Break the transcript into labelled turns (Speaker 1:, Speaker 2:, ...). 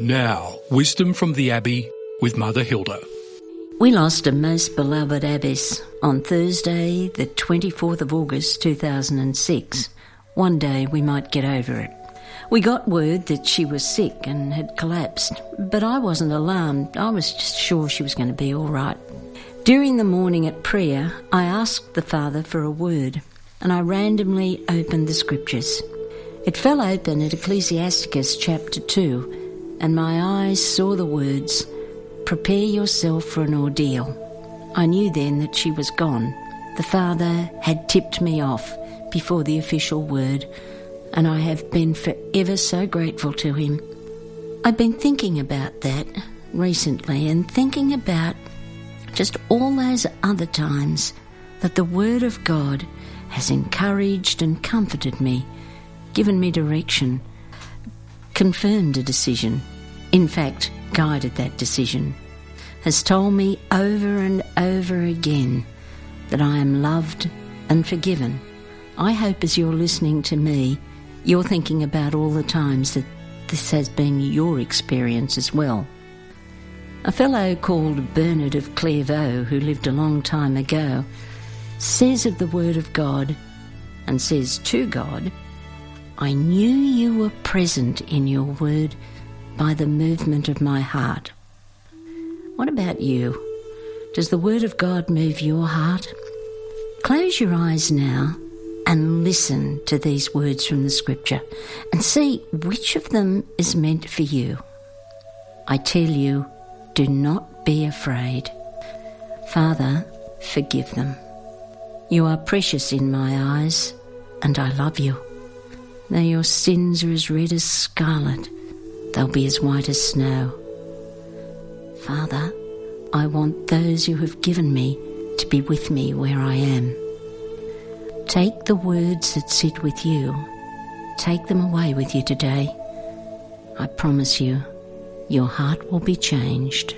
Speaker 1: Now, wisdom from the Abbey with Mother Hilda.
Speaker 2: We lost a most beloved abbess on Thursday, the 24th of August 2006. One day we might get over it. We got word that she was sick and had collapsed, but I wasn't alarmed. I was just sure she was going to be all right. During the morning at prayer, I asked the Father for a word, and I randomly opened the scriptures. It fell open at Ecclesiasticus chapter 2 and my eyes saw the words, Prepare yourself for an ordeal. I knew then that she was gone. The Father had tipped me off before the official word, and I have been forever so grateful to him. I've been thinking about that recently and thinking about just all those other times that the Word of God has encouraged and comforted me, given me direction, confirmed a decision, in fact, guided that decision, has told me over and over again that I am loved and forgiven. I hope as you're listening to me, you're thinking about all the times that this has been your experience as well. A fellow called Bernard of Clairvaux, who lived a long time ago, says of the Word of God and says to God, I knew you were present in your Word by the movement of my heart. What about you? Does the Word of God move your heart? Close your eyes now and listen to these words from the Scripture and see which of them is meant for you. I tell you, do not be afraid. Father, forgive them. You are precious in my eyes, and I love you. Though your sins are as red as scarlet, they'll be as white as snow. Father, I want those you have given me to be with me where I am. Take the words that sit with you, take them away with you today. I promise you, your heart will be changed.